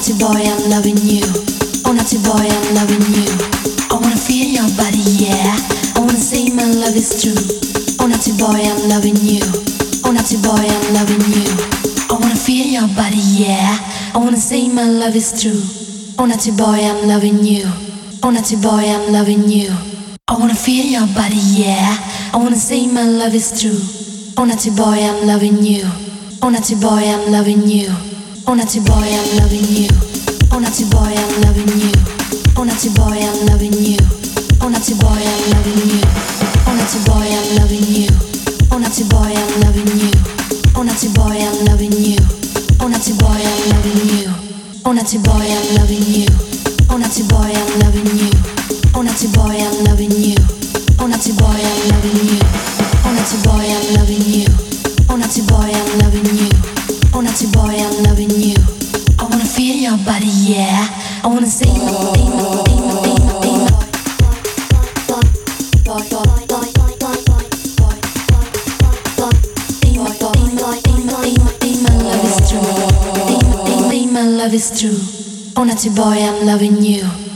naughty boy, I'm loving you. Oh, naughty boy, I'm loving you. I wanna feel your body, yeah. I wanna say my love is true. Oh, naughty boy, I'm loving you. Oh, naughty boy, I'm loving you. I wanna feel your body, yeah. I wanna say my love is true. Oh, naughty boy, I'm loving you. Oh, naughty boy, I'm loving you. I wanna feel your body, yeah. I wanna say my love is true. Oh, naughty boy, I'm loving you. Oh, naughty boy, I'm loving you. Oh, naughty boy, I'm loving you. Oh, naughty boy, I'm loving you. Oh, naughty boy, I'm loving you. Oh, naughty boy, I'm loving you. Oh, naughty boy, I'm loving you. Oh, boy, I'm loving you. Oh, naughty boy, I'm loving you. Oh, boy, I'm loving you. Oh, naughty boy, I'm loving you. Oh, naughty boy, I'm loving you. Oh, naughty boy, I'm loving you. I wanna feel your body, yeah. I wanna say my thing, my thing, my thing, my thing, my boy, boy, boy, boy, my love is true. My true. Oh, naughty boy, I'm loving you.